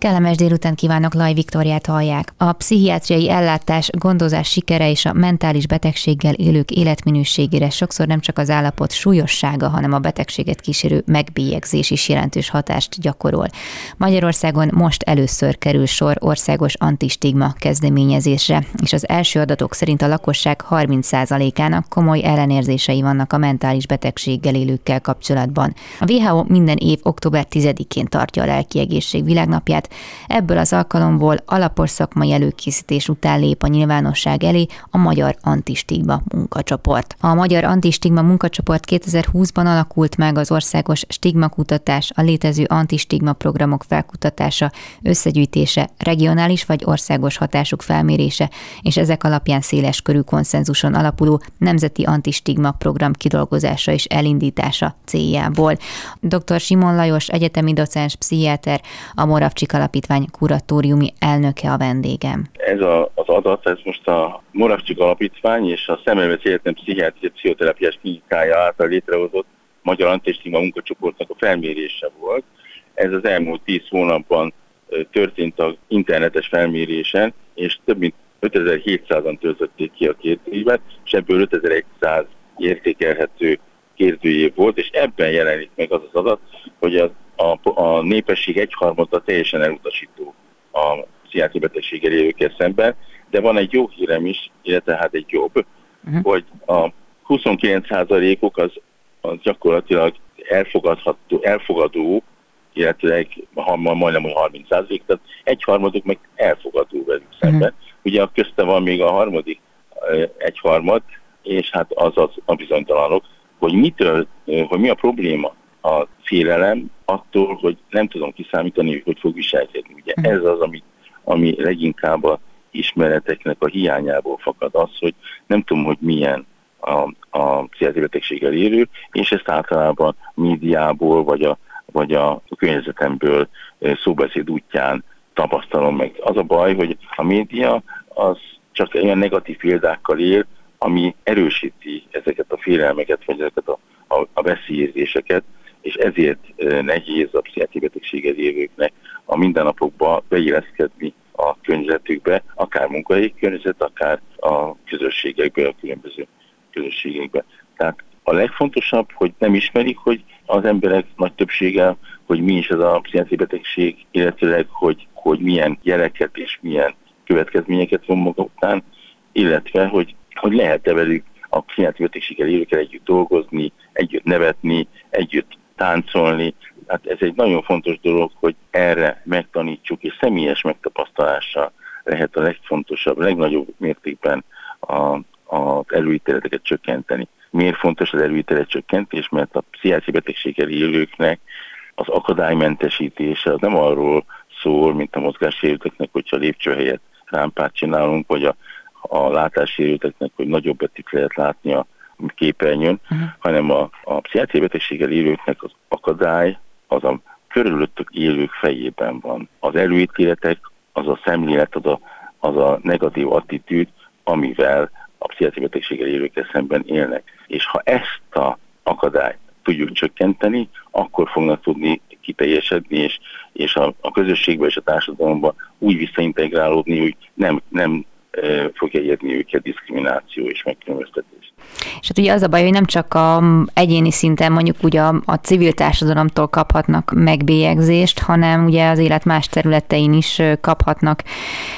Kellemes délután kívánok, Laj Viktoriát hallják. A pszichiátriai ellátás, gondozás sikere és a mentális betegséggel élők életminőségére sokszor nem csak az állapot súlyossága, hanem a betegséget kísérő megbélyegzés is jelentős hatást gyakorol. Magyarországon most először kerül sor országos antistigma kezdeményezésre, és az első adatok szerint a lakosság 30%-ának komoly ellenérzései vannak a mentális betegséggel élőkkel kapcsolatban. A WHO minden év október 10-én tartja a lelki egészség világnapját, Ebből az alkalomból alapos szakmai előkészítés után lép a nyilvánosság elé a Magyar Antistigma munkacsoport. A Magyar Antistigma munkacsoport 2020-ban alakult meg az országos stigmakutatás, a létező antistigma programok felkutatása, összegyűjtése, regionális vagy országos hatásuk felmérése, és ezek alapján széles körű konszenzuson alapuló nemzeti antistigma program kidolgozása és elindítása céljából. Dr. Simon Lajos, egyetemi docens, pszichiáter, a Moravcsika Alapítvány kuratóriumi elnöke a vendégem. Ez a, az adat, ez most a Moravcsik Alapítvány és a Szemelvesz Egyetem Pszichiátria Pszichoterápiás Klinikája által létrehozott Magyar Antistigma munkacsoportnak a felmérése volt. Ez az elmúlt 10 hónapban történt az internetes felmérésen, és több mint 5700-an töltötték ki a kérdőívet, és ebből 5100 értékelhető kérdőjév volt, és ebben jelenik meg az az adat, hogy az a, a népesség egyharmada teljesen elutasító a pszichiátri betegséggel élőkkel szemben, de van egy jó hírem is, illetve hát egy jobb, uh-huh. hogy a 29%-uk az, az gyakorlatilag elfogadható, elfogadó, illetve ha majdnem 30 százalék, tehát egyharmaduk meg elfogadó velük szemben. Uh-huh. Ugye a közte van még a harmadik egyharmad, és hát az az a bizonytalanok, hogy mitől, hogy mi a probléma a félelem attól, hogy nem tudom kiszámítani, hogy fog viselkedni. Ugye mhm. ez az, ami, ami leginkább a ismereteknek a hiányából fakad az, hogy nem tudom, hogy milyen a, a pszichiátri betegséggel élő, és ezt általában médiából vagy a, vagy a környezetemből szóbeszéd útján tapasztalom meg. Az a baj, hogy a média az csak olyan negatív példákkal él, ami erősíti ezeket a félelmeket, vagy ezeket a, a, a veszélyérzéseket, és ezért nehéz a pszichiátri betegséggel élőknek a mindennapokba beilleszkedni a környezetükbe, akár munkahelyi környezet, akár a közösségekbe, a különböző közösségekbe. Tehát a legfontosabb, hogy nem ismerik, hogy az emberek nagy többsége, hogy mi is ez a pszichiátri betegség, illetőleg, hogy, hogy milyen jeleket és milyen következményeket von maga után, illetve, hogy, hogy lehet-e velük a pszichiátri betegséggel élőkkel együtt dolgozni, együtt nevetni, együtt táncolni. Hát ez egy nagyon fontos dolog, hogy erre megtanítsuk, és személyes megtapasztalással lehet a legfontosabb, legnagyobb mértékben az előítéleteket csökkenteni. Miért fontos az előítélet csökkentés? Mert a pszichiátri betegséggel élőknek az akadálymentesítése az nem arról szól, mint a mozgássérülteknek, hogyha lépcső helyett rámpát csinálunk, vagy a, a látássérülteknek, hogy nagyobb betűt lehet látni a képernyőn, uh-huh. hanem a, a pszichiátriai betegséggel élőknek az akadály az a körülöttük élők fejében van. Az előítéletek, az a szemlélet, az a, az a negatív attitűd, amivel a pszichiátriai betegséggel élőkkel szemben élnek. És ha ezt a akadályt tudjuk csökkenteni, akkor fognak tudni kiteljesedni, és, és a, a közösségbe és a társadalomba úgy visszaintegrálódni, hogy nem, nem e, fogja érni őket diszkrimináció és megkülönböztetés. És hát ugye az a baj, hogy nem csak a egyéni szinten mondjuk ugye a, a civil társadalomtól kaphatnak megbélyegzést, hanem ugye az élet más területein is kaphatnak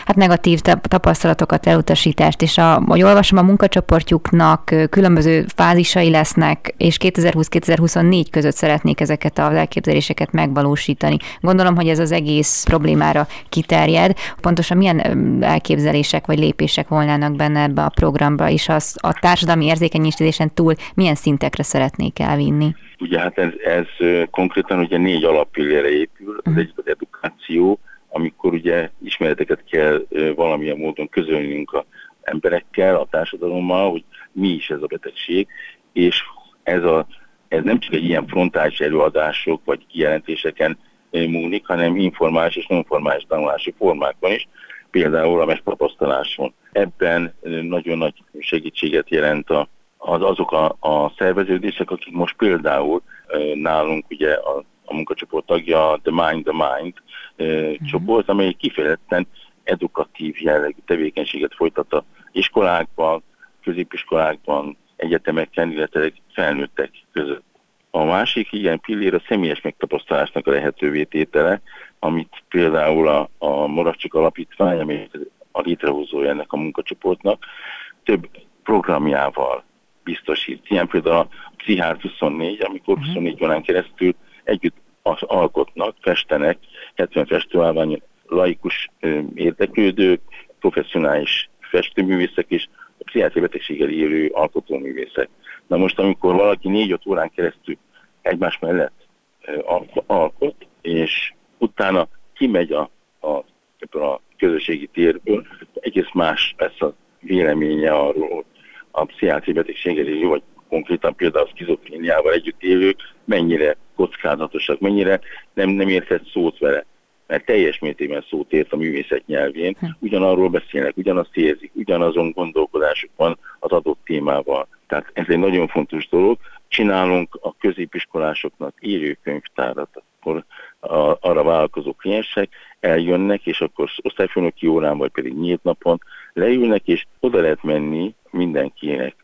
hát negatív tapasztalatokat, elutasítást, és a, hogy olvasom a munkacsoportjuknak különböző fázisai lesznek, és 2020-2024 között szeretnék ezeket az elképzeléseket megvalósítani. Gondolom, hogy ez az egész problémára kiterjed. Pontosan milyen elképzelések vagy lépések volnának benne ebbe a programba, és az a társadalmi érzékenyítésen túl milyen szintekre szeretnék elvinni? Ugye hát ez, ez konkrétan ugye négy alappillére épül. Az uh-huh. egyik az edukáció, amikor ugye ismereteket kell valamilyen módon közölnünk a emberekkel, a társadalommal, hogy mi is ez a betegség, és ez, a, ez nem csak egy ilyen frontális előadások vagy kijelentéseken múlik, hanem informális és non-formális tanulási formákban is, például a mestapasztaláson. Ebben nagyon nagy segítséget jelent a, az azok a, a szerveződések, akik most például nálunk ugye a, a munkacsoport tagja, The Mind, The Mind uh-huh. csoport, amely kifejezetten edukatív jellegű tevékenységet folytat a iskolákban, középiskolákban, egyetemeken, illetve felnőttek között. A másik ilyen pillér a személyes megtapasztalásnak a lehetővé tétele, amit például a, a Moravcsik Alapítvány, ami a létrehozója ennek a munkacsoportnak, több programjával biztosít. Ilyen például a Pszichár 24, amikor 24 mhm. órán keresztül együtt alkotnak, festenek, 70 festőállvány, laikus érdeklődők, professzionális festőművészek és a pszichiátri betegséggel élő alkotóművészek. Na most, amikor valaki négy-öt órán keresztül egymás mellett alkot, és utána kimegy a, a, a közösségi térből, egész más lesz a véleménye arról, a pszichiátri betegséggel vagy konkrétan például a skizofréniával együtt élők mennyire kockázatosak, mennyire nem, nem értett szót vele mert teljes mértékben szót ért a művészet nyelvén, hm. ugyanarról beszélnek, ugyanazt érzik, ugyanazon gondolkodásuk van az adott témával. Tehát ez egy nagyon fontos dolog. Csinálunk a középiskolásoknak élőkönyvtárat, akkor a, arra vállalkozó kliensek eljönnek, és akkor osztályfőnöki órán, vagy pedig nyílt napon leülnek, és oda lehet menni mindenkinek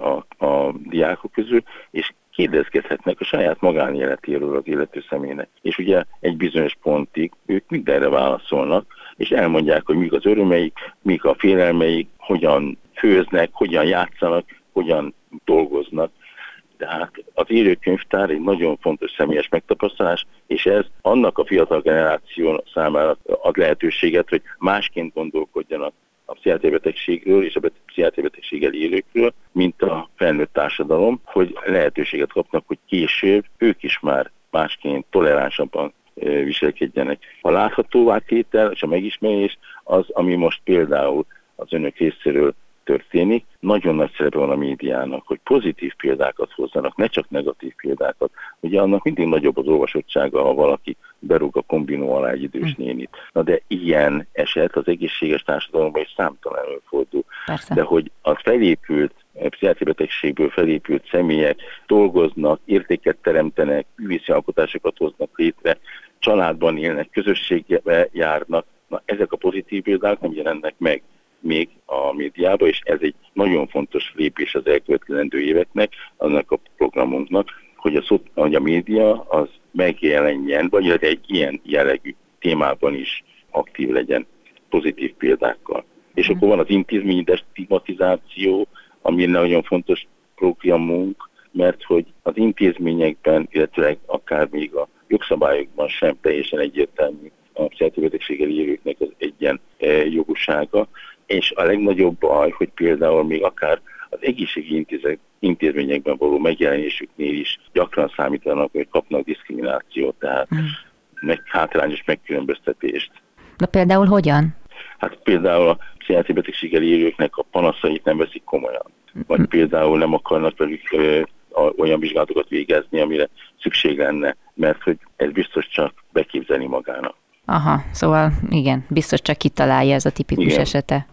a, a diákok közül, és kérdezgethetnek a saját magánéletéről az illető személynek. És ugye egy bizonyos pontig ők mindenre válaszolnak, és elmondják, hogy mik az örömeik, mik a félelmeik, hogyan főznek, hogyan játszanak, hogyan dolgoznak. Tehát az élőkönyvtár egy nagyon fontos személyes megtapasztalás, és ez annak a fiatal generáció számára ad lehetőséget, hogy másként gondolkodjanak a pszichiátriabetegségről és a pszichiátriabetegséggel élőkről, mint a felnőtt társadalom, hogy lehetőséget kapnak, hogy később ők is már másként, toleránsabban viselkedjenek. A láthatóvá tétel és a megismerés az, ami most például az önök részéről történik. Nagyon nagy szerepe van a médiának, hogy pozitív példákat hozzanak, ne csak negatív példákat. Ugye annak mindig nagyobb az olvasottsága, ha valaki berúg a kombinó alá egy idős hm. nénit. Na de ilyen eset az egészséges társadalomban is számtalan előfordul. Persze. De hogy az felépült pszichiátri betegségből felépült személyek dolgoznak, értéket teremtenek, művészi alkotásokat hoznak létre, családban élnek, közösségbe járnak, na ezek a pozitív példák nem jelennek meg még a médiába, és ez egy nagyon fontos lépés az elkövetkezendő éveknek, annak a programunknak, hogy a, hogy a média az megjelenjen, vagy egy ilyen jellegű témában is aktív legyen pozitív példákkal. És akkor van az intézményi destigmatizáció, ami nagyon fontos programunk, mert hogy az intézményekben, illetve akár még a jogszabályokban sem teljesen egyértelmű a pszichiátriai élőknek az egyen eh, jogúsága, és a legnagyobb baj, hogy például még akár egészségi intézményekben való megjelenésüknél is gyakran számítanak, hogy kapnak diszkriminációt, tehát mm. meg hátrányos megkülönböztetést. Na például hogyan? Hát például a pszichiátri betegséggel élőknek a panaszait nem veszik komolyan. Vagy mm. például nem akarnak velük olyan vizsgálatokat végezni, amire szükség lenne, mert hogy ez biztos csak beképzelni magának. Aha, szóval igen, biztos csak kitalálja ez a tipikus igen. esete.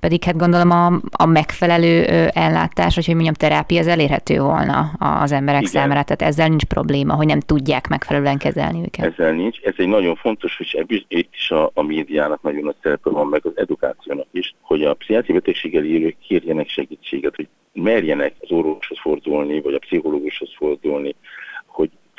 Pedig hát gondolom a, a megfelelő ellátás, vagy hogy mondjam, terápia, az elérhető volna az emberek igen. számára, tehát ezzel nincs probléma, hogy nem tudják megfelelően kezelni őket. Ezzel nincs, ez egy nagyon fontos, hogy itt is a, a médiának nagyon nagy szerepe van, meg az edukációnak is, hogy a pszichiátri betegséggel élők kérjenek segítséget, hogy merjenek az orvoshoz fordulni, vagy a pszichológushoz fordulni,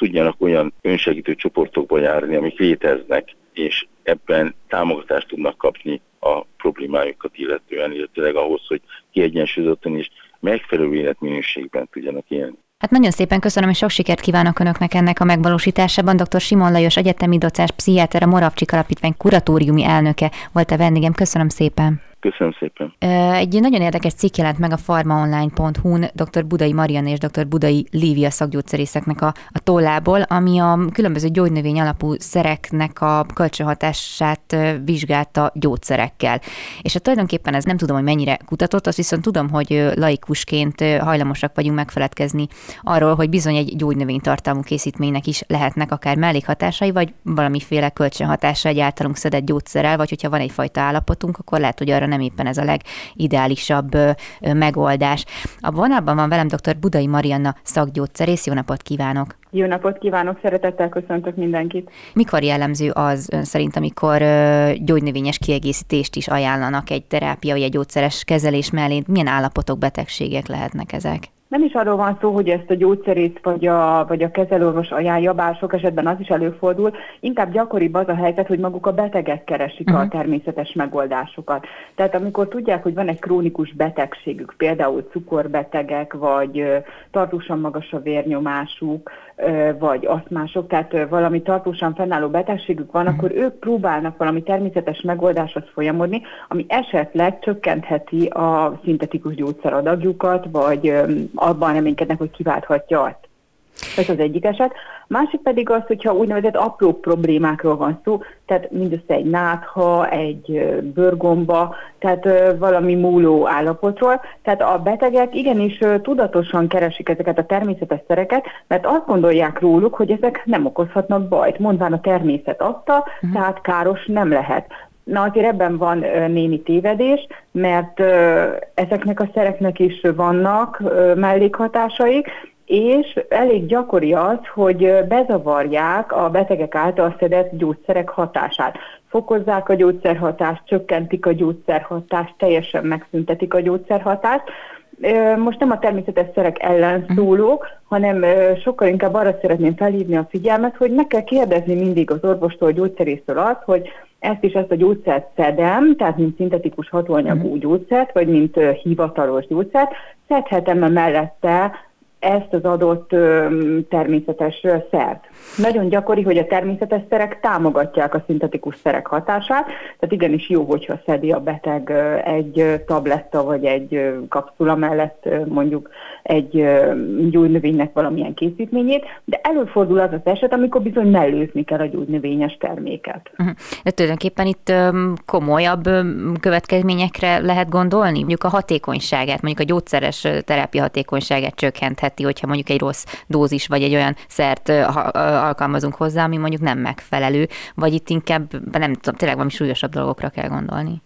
tudjanak olyan önsegítő csoportokba járni, amik léteznek, és ebben támogatást tudnak kapni a problémájukat illetően, illetőleg ahhoz, hogy kiegyensúlyozottan és megfelelő életminőségben tudjanak élni. Hát nagyon szépen köszönöm, és sok sikert kívánok Önöknek ennek a megvalósításában. Dr. Simon Lajos, egyetemi docás, pszichiáter, a Moravcsik Alapítvány kuratóriumi elnöke volt a vendégem. Köszönöm szépen. Köszönöm szépen. Egy nagyon érdekes cikk jelent meg a farmaonline.hu-n dr. Budai Marian és dr. Budai Lívia szakgyógyszerészeknek a, a tollából, ami a különböző gyógynövény alapú szereknek a kölcsönhatását vizsgálta gyógyszerekkel. És hát tulajdonképpen ez nem tudom, hogy mennyire kutatott, azt viszont tudom, hogy laikusként hajlamosak vagyunk megfeledkezni arról, hogy bizony egy gyógynövénytartalmú készítménynek is lehetnek akár mellékhatásai, vagy valamiféle kölcsönhatása egy általunk szedett gyógyszerrel, vagy hogyha van egyfajta állapotunk, akkor lehet, hogy arra nem éppen ez a legideálisabb megoldás. A vonalban van velem dr. Budai Marianna szakgyógyszerész. Jó napot kívánok! Jó napot kívánok, szeretettel köszöntök mindenkit. Mikor jellemző az ön szerint, amikor gyógynövényes kiegészítést is ajánlanak egy terápia vagy egy gyógyszeres kezelés mellé? Milyen állapotok, betegségek lehetnek ezek? Nem is arról van szó, hogy ezt a gyógyszerét vagy a, vagy a kezelőorvos ajánlja, bár sok esetben az is előfordul. Inkább gyakoribb az a helyzet, hogy maguk a betegek keresik uh-huh. a mhm. természetes megoldásokat. Tehát amikor tudják, hogy van egy krónikus betegségük, például cukorbetegek, vagy tartósan magas a vérnyomásuk, vagy asztmások, tehát valami tartósan fennálló betegségük van, uh-huh. akkor ők próbálnak valami természetes megoldáshoz folyamodni, ami esetleg csökkentheti a szintetikus gyógyszeradagjukat, vagy abban reménykednek, hogy kiválthatja azt. Ez az egyik eset. Másik pedig az, hogyha úgynevezett apró problémákról van szó, tehát mindössze egy nátha, egy bőrgomba, tehát valami múló állapotról. Tehát a betegek igenis tudatosan keresik ezeket a természetes szereket, mert azt gondolják róluk, hogy ezek nem okozhatnak bajt. Mondván a természet adta, uh-huh. tehát káros nem lehet. Na azért ebben van némi tévedés, mert ezeknek a szereknek is vannak mellékhatásaik, és elég gyakori az, hogy bezavarják a betegek által szedett gyógyszerek hatását. Fokozzák a gyógyszerhatást, csökkentik a gyógyszerhatást, teljesen megszüntetik a gyógyszerhatást. Most nem a természetes szerek ellen szólók, hanem sokkal inkább arra szeretném felhívni a figyelmet, hogy meg kell kérdezni mindig az orvostól, gyógyszerésztől azt, hogy ezt is ezt a gyógyszert szedem, tehát mint szintetikus hatóanyagú uh-huh. gyógyszert, vagy mint hivatalos gyógyszert, szedhetem-e mellette ezt az adott természetes szert. Nagyon gyakori, hogy a természetes szerek támogatják a szintetikus szerek hatását, tehát igenis jó, hogyha szedi a beteg egy tabletta vagy egy kapszula mellett mondjuk egy gyógynövénynek valamilyen készítményét, de előfordul az az eset, amikor bizony mellőzni kell a gyógynövényes terméket. Uh-huh. De tulajdonképpen itt komolyabb következményekre lehet gondolni? Mondjuk a hatékonyságát, mondjuk a gyógyszeres terápia hatékonyságát csökkentheti, hogyha mondjuk egy rossz dózis vagy egy olyan szert alkalmazunk hozzá, ami mondjuk nem megfelelő, vagy itt inkább, nem tudom, tényleg valami súlyosabb dolgokra kell gondolni.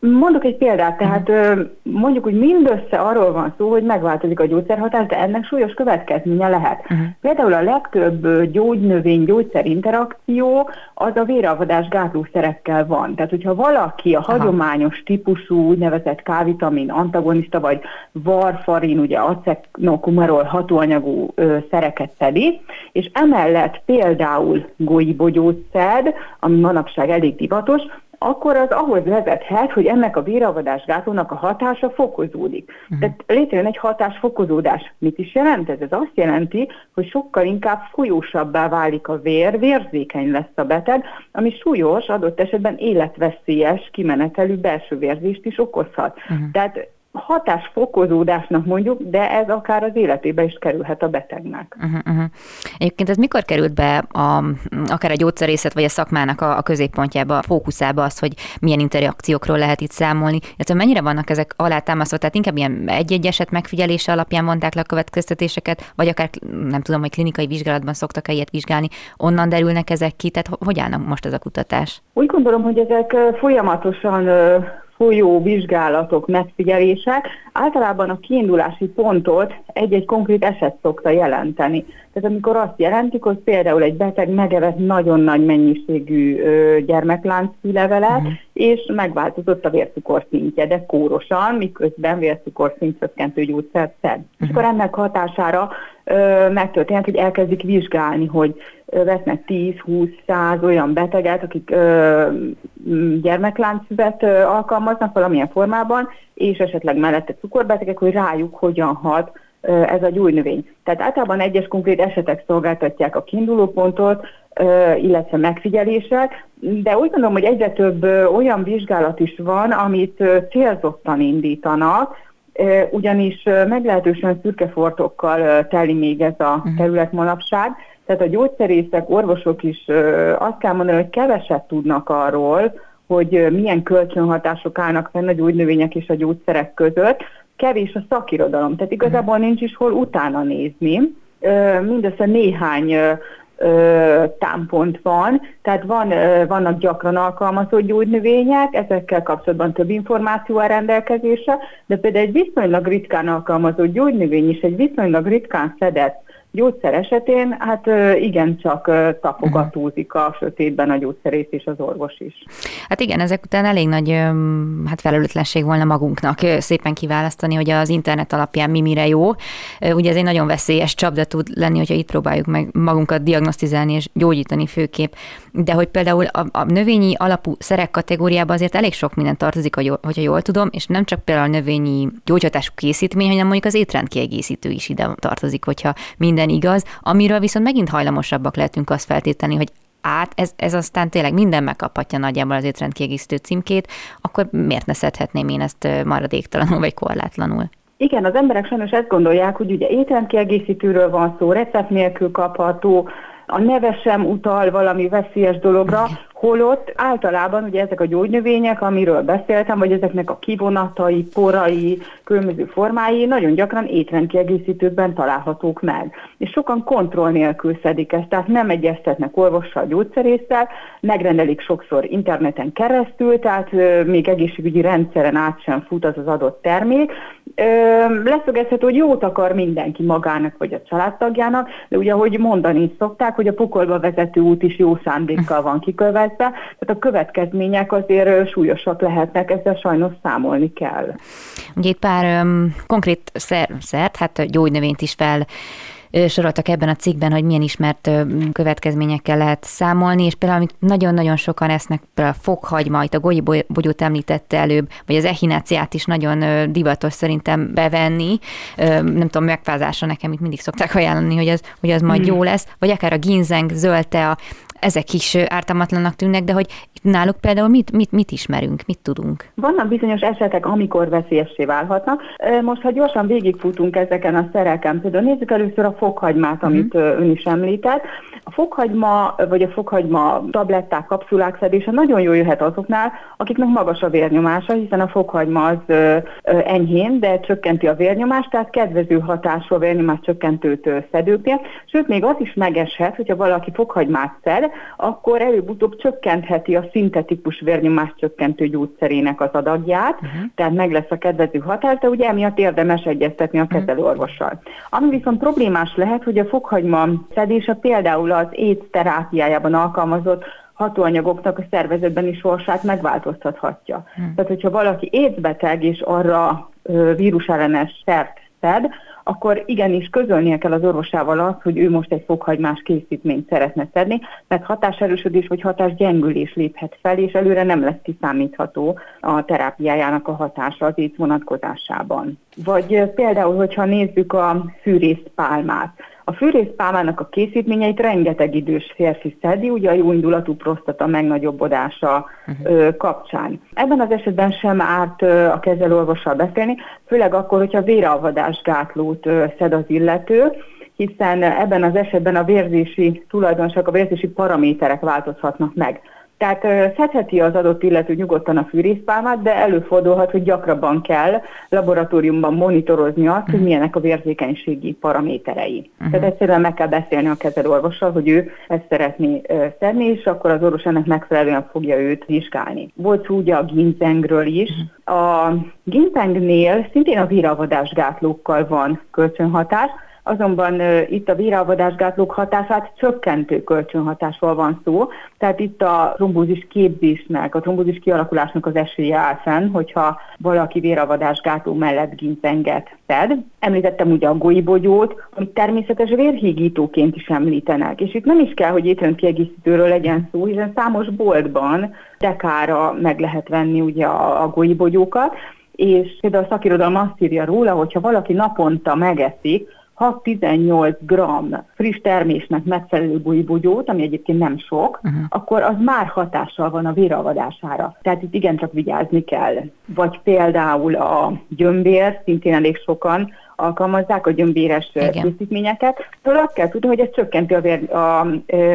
Mondok egy példát, tehát uh-huh. mondjuk, hogy mindössze arról van szó, hogy megváltozik a gyógyszerhatás, de ennek súlyos következménye lehet. Uh-huh. Például a legtöbb gyógynövény-gyógyszer interakció az a véralvadás gátlószerekkel van. Tehát, hogyha valaki a Aha. hagyományos típusú úgynevezett K-vitamin antagonista, vagy varfarin, ugye aceknokumarol hatóanyagú ö, szereket szedi, és emellett például golybogyógyszer, ami manapság elég divatos, akkor az ahhoz vezethet, hogy ennek a gátlónak a hatása fokozódik. Uh-huh. Tehát létrejön egy hatásfokozódás. Mit is jelent ez? Ez azt jelenti, hogy sokkal inkább folyósabbá válik a vér, vérzékeny lesz a beteg, ami súlyos, adott esetben életveszélyes kimenetelű belső vérzést is okozhat. Uh-huh. Tehát hatásfokozódásnak mondjuk, de ez akár az életébe is kerülhet a betegnek. Uh-huh, uh-huh. Egyébként ez mikor került be a, akár a gyógyszerészet vagy a szakmának a, a középpontjába, a fókuszába az, hogy milyen interakciókról lehet itt számolni, illetve mennyire vannak ezek alátámasztva, tehát inkább ilyen egy-egy eset megfigyelése alapján mondták le a következtetéseket, vagy akár nem tudom, hogy klinikai vizsgálatban szoktak-e ilyet vizsgálni, onnan derülnek ezek ki, tehát hogy állnak most ez a kutatás? Úgy gondolom, hogy ezek folyamatosan folyó vizsgálatok, megfigyelések általában a kiindulási pontot egy-egy konkrét eset szokta jelenteni. Tehát amikor azt jelentik, hogy például egy beteg megevett nagyon nagy mennyiségű ö, gyermekláncfűlevelet, uh-huh. és megváltozott a vércukorszintje, de kórosan, miközben vércukorszint csökkentő gyógyszert szed. Uh-huh. És akkor ennek hatására ö, megtörténhet, hogy elkezdik vizsgálni, hogy ö, vesznek 10-20-100 olyan beteget, akik ö, gyermekláncfüvet ö, alkalmaznak valamilyen formában, és esetleg mellette cukorbetegek, hogy rájuk hogyan hat ez a gyújnövény. Tehát általában egyes konkrét esetek szolgáltatják a kiindulópontot, illetve megfigyelések, de úgy gondolom, hogy egyre több olyan vizsgálat is van, amit célzottan indítanak, ugyanis meglehetősen szürkefortokkal teli még ez a mhm. terület manapság, tehát a gyógyszerészek, orvosok is azt kell mondani, hogy keveset tudnak arról, hogy milyen kölcsönhatások állnak fenn a gyógynövények és a gyógyszerek között, kevés a szakirodalom, tehát igazából nincs is hol utána nézni. Mindössze néhány támpont van, tehát van, vannak gyakran alkalmazott gyógynövények, ezekkel kapcsolatban több információ a rendelkezésre, de például egy viszonylag ritkán alkalmazott gyógynövény is, egy viszonylag ritkán szedett gyógyszer esetén, hát igen, csak tapogatózik a sötétben a gyógyszerész és az orvos is. Hát igen, ezek után elég nagy hát felelőtlenség volna magunknak szépen kiválasztani, hogy az internet alapján mi mire jó. Ugye ez egy nagyon veszélyes csapda tud lenni, hogyha itt próbáljuk meg magunkat diagnosztizálni és gyógyítani főképp. De hogy például a, a növényi alapú szerek kategóriában azért elég sok minden tartozik, hogyha jól tudom, és nem csak például a növényi gyógyhatású készítmény, hanem mondjuk az étrendkiegészítő is ide tartozik, hogyha minden minden igaz, amiről viszont megint hajlamosabbak lehetünk azt feltéteni, hogy át, ez, ez aztán tényleg minden megkaphatja nagyjából az étrendkiegészítő címkét, akkor miért ne szedhetném én ezt maradéktalanul vagy korlátlanul? Igen, az emberek sajnos ezt gondolják, hogy ugye étrendkiegészítőről van szó, recept nélkül kapható, a neve sem utal valami veszélyes dologra, holott általában ugye ezek a gyógynövények, amiről beszéltem, vagy ezeknek a kivonatai, porai, különböző formái nagyon gyakran étrendkiegészítőkben találhatók meg. És sokan kontroll nélkül szedik ezt, tehát nem egyeztetnek orvossal, gyógyszerésszel, megrendelik sokszor interneten keresztül, tehát még egészségügyi rendszeren át sem fut az az adott termék. Leszögezhető, hogy jót akar mindenki magának vagy a családtagjának, de ugye, ahogy mondani szokták, hogy a pokolba vezető út is jó szándékkal van kikövetve, tehát a következmények azért súlyosak lehetnek, ezzel sajnos számolni kell. Ugye itt pár um, konkrét szer, szert, hát gyógynövényt is fel soroltak ebben a cikkben, hogy milyen ismert következményekkel lehet számolni, és például amit nagyon-nagyon sokan esznek, például a fokhagyma, itt a gogyi bogyót említette előbb, vagy az echináciát is nagyon divatos szerintem bevenni, nem tudom, megfázásra nekem itt mindig szokták ajánlani, hogy az, hogy az majd mm. jó lesz, vagy akár a ginzeng, zöldte, a ezek is ártalmatlanak tűnnek, de hogy náluk például mit, mit, mit ismerünk, mit tudunk? Vannak bizonyos esetek, amikor veszélyessé válhatnak. Most, ha gyorsan végigfutunk ezeken a szereken, például nézzük először a fokhagymát, amit uh-huh. ön is említett. A fokhagyma, vagy a fokhagyma tabletták, kapszulák szedése nagyon jó jöhet azoknál, akiknek magas a vérnyomása, hiszen a fokhagyma az enyhén, de csökkenti a vérnyomást, tehát kedvező hatású a vérnyomás csökkentőt szedőknél. Sőt, még az is megeshet, hogyha valaki fokhagymát szed, akkor előbb-utóbb csökkentheti a szintetikus vérnyomás csökkentő gyógyszerének az adagját, uh-huh. tehát meg lesz a kedvező hatás, de ugye emiatt érdemes egyeztetni a mhm. kezelőorvossal. Ami viszont problémás lehet, hogy a fokhagyma szedése például az AIDS terápiájában alkalmazott hatóanyagoknak a szervezetben is sorsát megváltoztathatja. Hmm. Tehát, hogyha valaki étbeteg és arra vírusellenes szert szed, akkor igenis közölnie kell az orvosával azt, hogy ő most egy fokhagymás készítményt szeretne szedni, mert hatáserősödés vagy hatásgyengülés léphet fel, és előre nem lesz kiszámítható a terápiájának a hatása az ész vonatkozásában. Vagy például, hogyha nézzük a fűrészpálmát, a fűrészpálmának a készítményeit rengeteg idős férfi szedi, ugye a jó indulatú prostata megnagyobbodása uh-huh. kapcsán. Ebben az esetben sem árt a kezelőorvossal beszélni, főleg akkor, hogyha véralvadás gátlót szed az illető, hiszen ebben az esetben a vérzési tulajdonság, a vérzési paraméterek változhatnak meg. Tehát szedheti az adott illető nyugodtan a fűrészpálmát, de előfordulhat, hogy gyakrabban kell laboratóriumban monitorozni azt, hogy mhm. milyenek a vérzékenységi paraméterei. Uh-huh. Tehát egyszerűen meg kell beszélni a kezelőorvossal, hogy ő ezt szeretné szedni, és akkor az orvos ennek megfelelően fogja őt vizsgálni. Volt szó ugye a ginzengről is. Uh-huh. A ginzengnél szintén a víravadásgátlókkal van kölcsönhatás, azonban itt a véralvadásgátlók hatását csökkentő kölcsönhatásról van szó, tehát itt a trombózis képzésnek, a trombózis kialakulásnak az esélye áll fenn, hogyha valaki véralvadásgátló mellett gincenget szed. Említettem ugye a golybogyót, amit természetes vérhígítóként is említenek, és itt nem is kell, hogy étrendkiegészítőről legyen szó, hiszen számos boltban dekára meg lehet venni ugye a, a golybogyókat, és például a szakirodalom azt írja róla, hogyha valaki naponta megeszik, 6-18 g friss termésnek megfelelő bugybugyót, ami egyébként nem sok, uh-huh. akkor az már hatással van a véralvadására. Tehát itt igencsak vigyázni kell. Vagy például a gyömbér, szintén elég sokan alkalmazzák a gyömbéres Igen. készítményeket. Szóval azt kell tudni, hogy ez csökkenti a, vér, a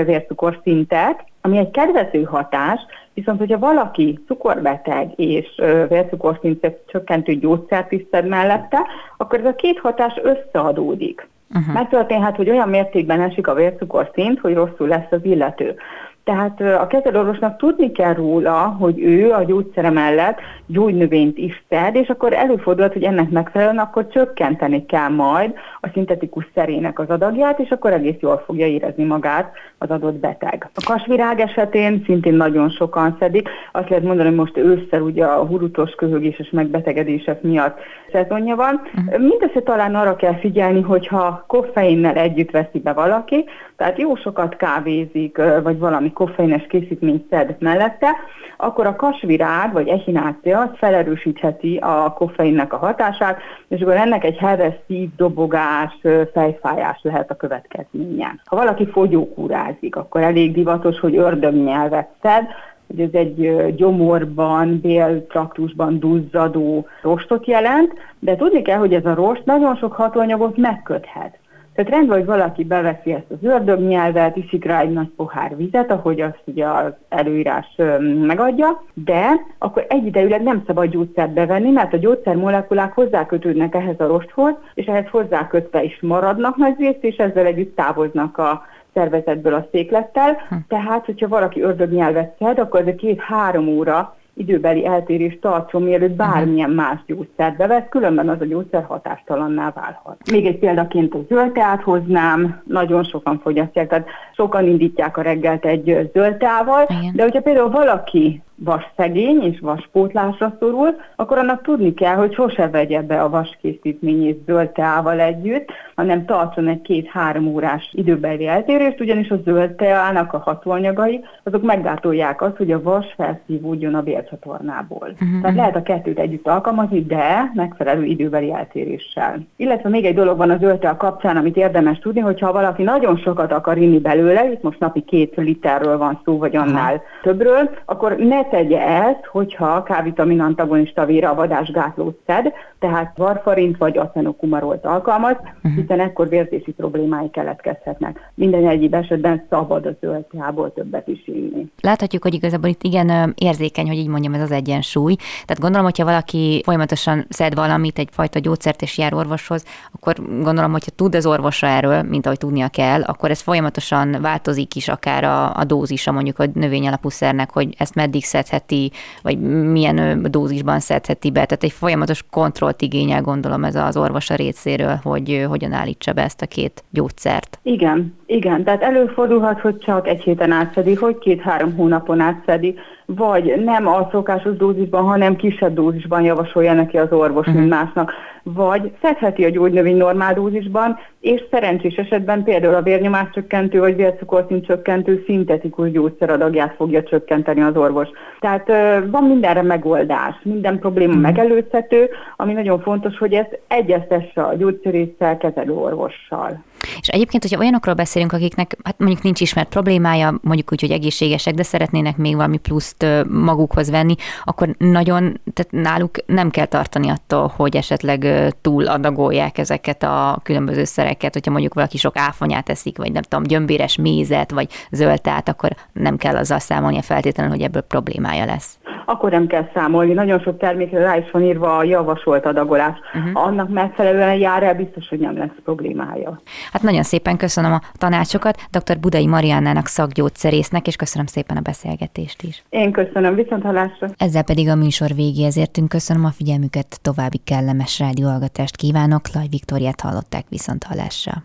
vércukor szintet, ami egy kedvező hatás, viszont hogyha valaki cukorbeteg és vércukorszintet csökkentő gyógyszert is szed mellette, akkor ez a két hatás összeadódik. Uh-huh. Megtörténhet, hogy olyan mértékben esik a vércukorszint, hogy rosszul lesz az illető. Tehát a kezelőorvosnak tudni kell róla, hogy ő a gyógyszere mellett gyógynövényt is szed, és akkor előfordulhat, hogy ennek megfelelően akkor csökkenteni kell majd a szintetikus szerének az adagját, és akkor egész jól fogja érezni magát az adott beteg. A kasvirág esetén szintén nagyon sokan szedik. Azt lehet mondani, hogy most ősszel ugye a hurutos köhögéses megbetegedések miatt szezonja van. Uh-huh. Mindössze talán arra kell figyelni, hogyha koffeinnel együtt veszi be valaki, tehát jó sokat kávézik, vagy valami koffeines készítményt szed mellette, akkor a kasvirág vagy echinácia az felerősítheti a koffeinnek a hatását, és akkor ennek egy heves szív, dobogás, fejfájás lehet a következménye. Ha valaki fogyókúrázik, akkor elég divatos, hogy ördögnyelvet szed, hogy ez egy gyomorban, béltraktusban duzzadó rostot jelent, de tudni kell, hogy ez a rost nagyon sok hatóanyagot megköthet. Tehát rendben, hogy valaki beveszi ezt az ördögnyelvet, iszik rá egy nagy pohár vizet, ahogy azt ugye az előírás megadja, de akkor egyidejűleg nem szabad gyógyszert bevenni, mert a gyógyszermolekulák hozzákötődnek ehhez a rosthoz, és ehhez hozzákötve is maradnak nagy részt, és ezzel együtt távoznak a szervezetből a széklettel. Hm. Tehát, hogyha valaki ördögnyelvet szed, akkor ez a két-három óra időbeli eltérést tartson, mielőtt bármilyen más gyógyszert bevesz, különben az a gyógyszer hatástalanná válhat. Még egy példaként a zöldteát hoznám, nagyon sokan fogyasztják, tehát sokan indítják a reggelt egy zöldteával, de hogyha például valaki vas szegény és vaspótlásra szorul, akkor annak tudni kell, hogy sose vegye be a vaskészítményét zöld teával együtt, hanem tartson egy két-három órás időbeli eltérést, ugyanis a zöld teának a hatóanyagai, azok meggátolják azt, hogy a vas felszívódjon a bélcsatornából. Uh-huh. Tehát lehet a kettőt együtt alkalmazni, de megfelelő időbeli eltéréssel. Illetve még egy dolog van a zöld tea kapcsán, amit érdemes tudni, hogyha valaki nagyon sokat akar inni belőle, itt most napi két literről van szó, vagy annál uh-huh. többről, akkor ne tegye ezt, hogyha K-vitamin antagonista vadásgátlót szed, tehát varfarint vagy acenokumarolt alkalmaz, uh-huh. hiszen ekkor vérzési problémái keletkezhetnek. Minden egyéb esetben szabad a zöldteából többet is inni. Láthatjuk, hogy igazából itt igen érzékeny, hogy így mondjam, ez az egyensúly. Tehát gondolom, hogyha valaki folyamatosan szed valamit, egyfajta gyógyszert és jár orvoshoz, akkor gondolom, hogyha tud az orvosra erről, mint ahogy tudnia kell, akkor ez folyamatosan változik is akár a, a dózisa mondjuk a növényalapú szernek, hogy ezt meddig szedheti, vagy milyen dózisban szedheti be. Tehát egy folyamatos kontrollt igényel, gondolom ez az orvosa részéről, hogy hogyan állítsa be ezt a két gyógyszert. Igen, igen. Tehát előfordulhat, hogy csak egy héten átszedi, hogy két-három hónapon átszedi, vagy nem a szokásos dózisban, hanem kisebb dózisban javasolja neki az orvos, uh-huh. mint másnak, vagy szedheti a gyógynövény normál dózisban, és szerencsés esetben például a vérnyomás csökkentő vagy vércukorszint csökkentő szintetikus gyógyszeradagját fogja csökkenteni az orvos. Tehát van mindenre megoldás, minden probléma uh-huh. megelőzhető, ami nagyon fontos, hogy ezt egyeztesse a gyógyszerésszel, kezelő orvossal. És egyébként, hogyha olyanokról beszélünk, akiknek hát mondjuk nincs ismert problémája, mondjuk úgy, hogy egészségesek, de szeretnének még valami pluszt magukhoz venni, akkor nagyon, tehát náluk nem kell tartani attól, hogy esetleg túl adagolják ezeket a különböző szereket, hogyha mondjuk valaki sok áfonyát eszik, vagy nem tudom, gyömbéres mézet, vagy zöldtát, akkor nem kell azzal számolnia feltétlenül, hogy ebből problémája lesz akkor nem kell számolni. Nagyon sok termékre rá is van írva a javasolt adagolás. Uh-huh. Annak megfelelően jár el, biztos, hogy nem lesz problémája. Hát nagyon szépen köszönöm a tanácsokat dr. Budai Mariannának szakgyógyszerésznek, és köszönöm szépen a beszélgetést is. Én köszönöm, viszont hallásra. Ezzel pedig a műsor végéhez értünk. Köszönöm a figyelmüket, további kellemes rádióhallgatást kívánok. Laj Viktoriát hallották viszont hallásra.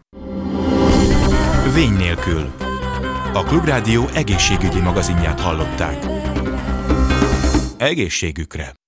Vény nélkül. A Klubrádió egészségügyi magazinját hallották egészségükre!